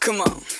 Come on.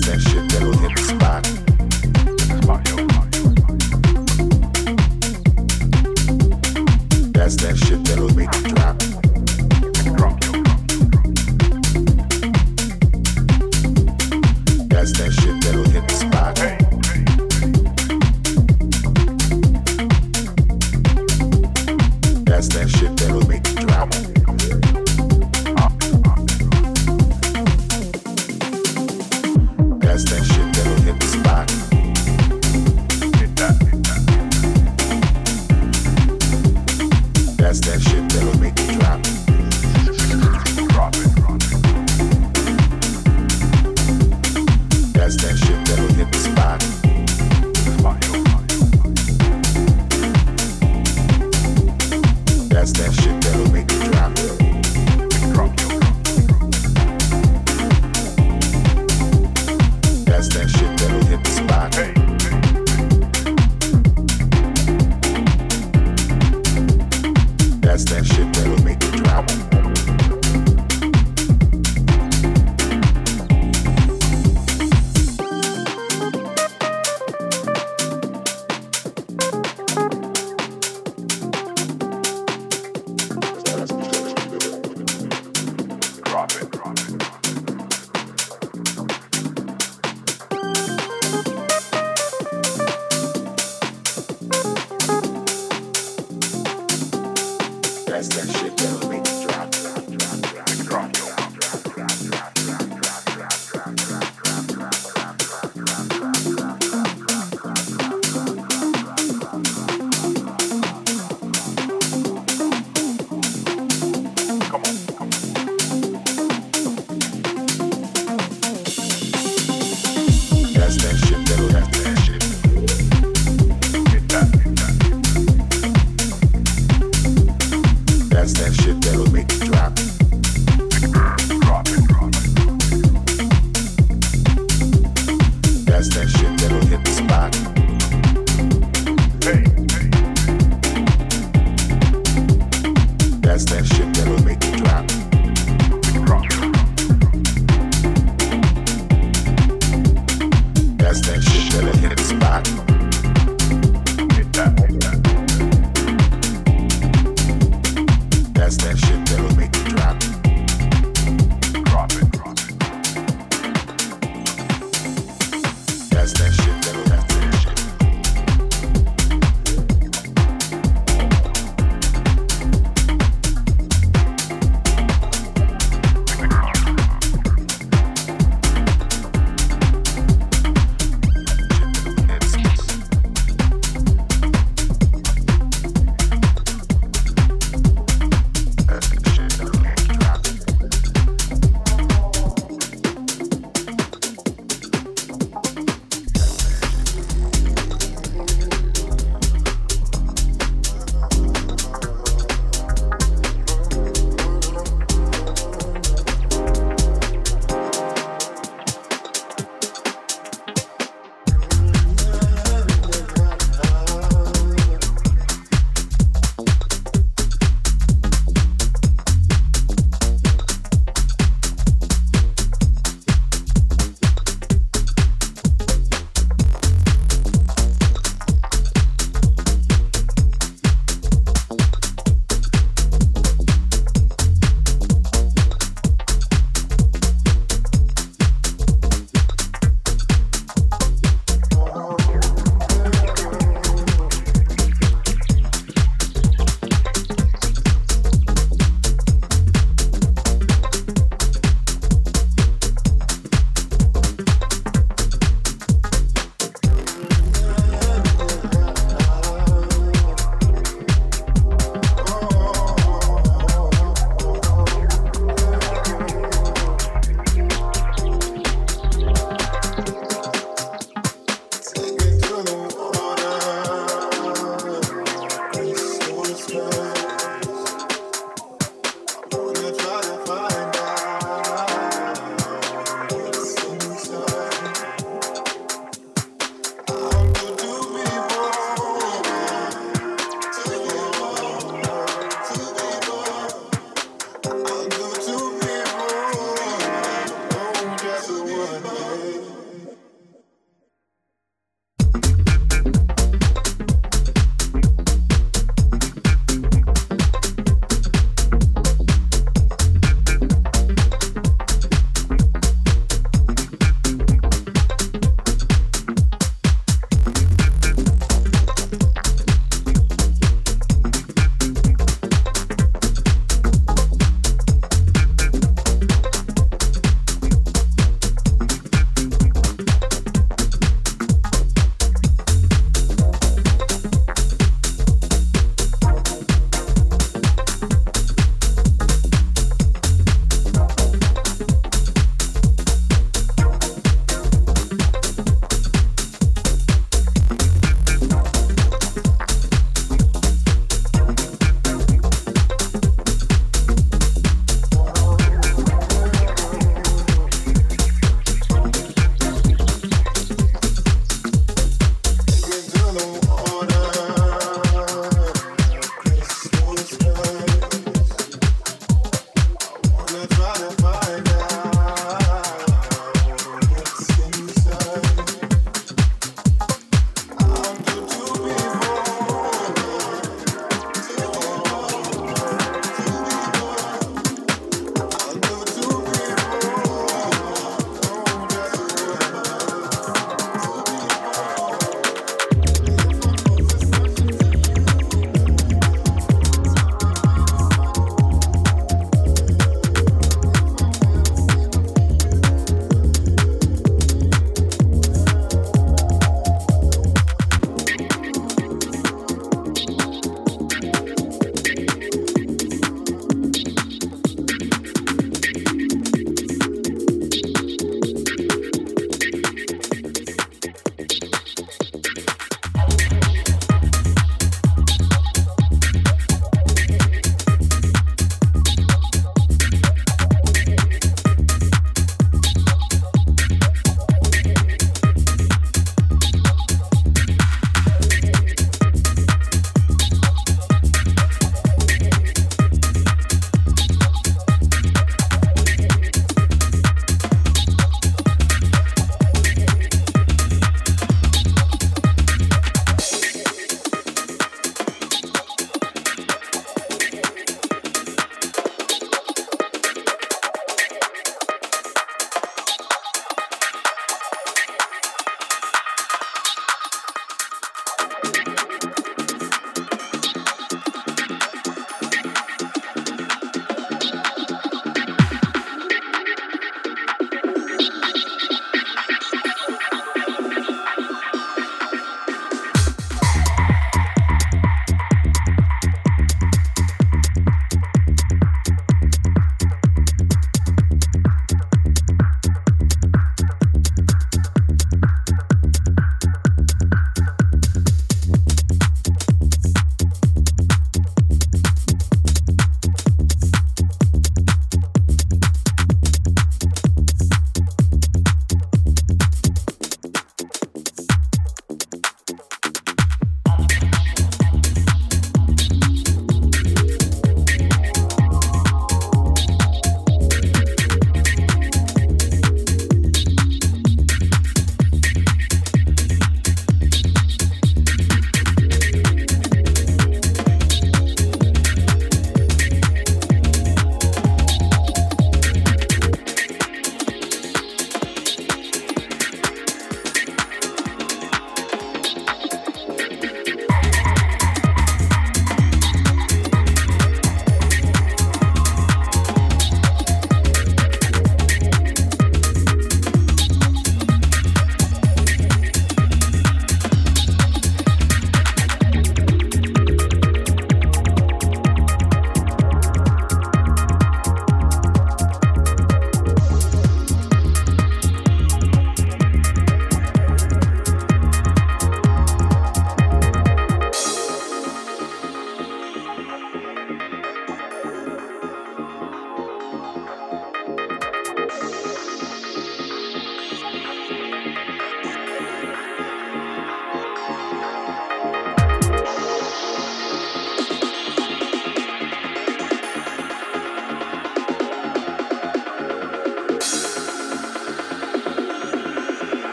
That shit that'll hit the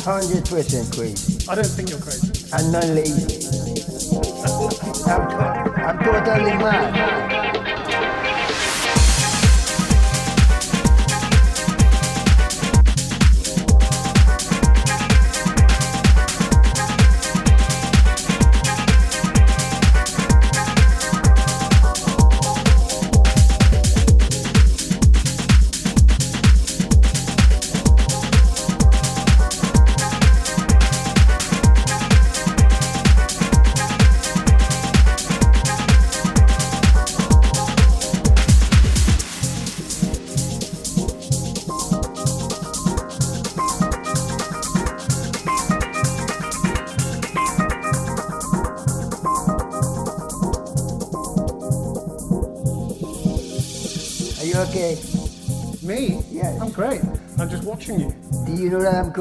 100% crazy. I don't think you're crazy. Not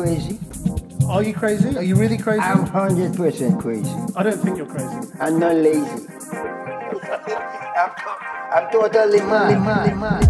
crazy? Are you crazy? Are you really crazy? I'm 100% crazy. I don't think you're crazy. I'm not lazy. I'm, I'm totally mad.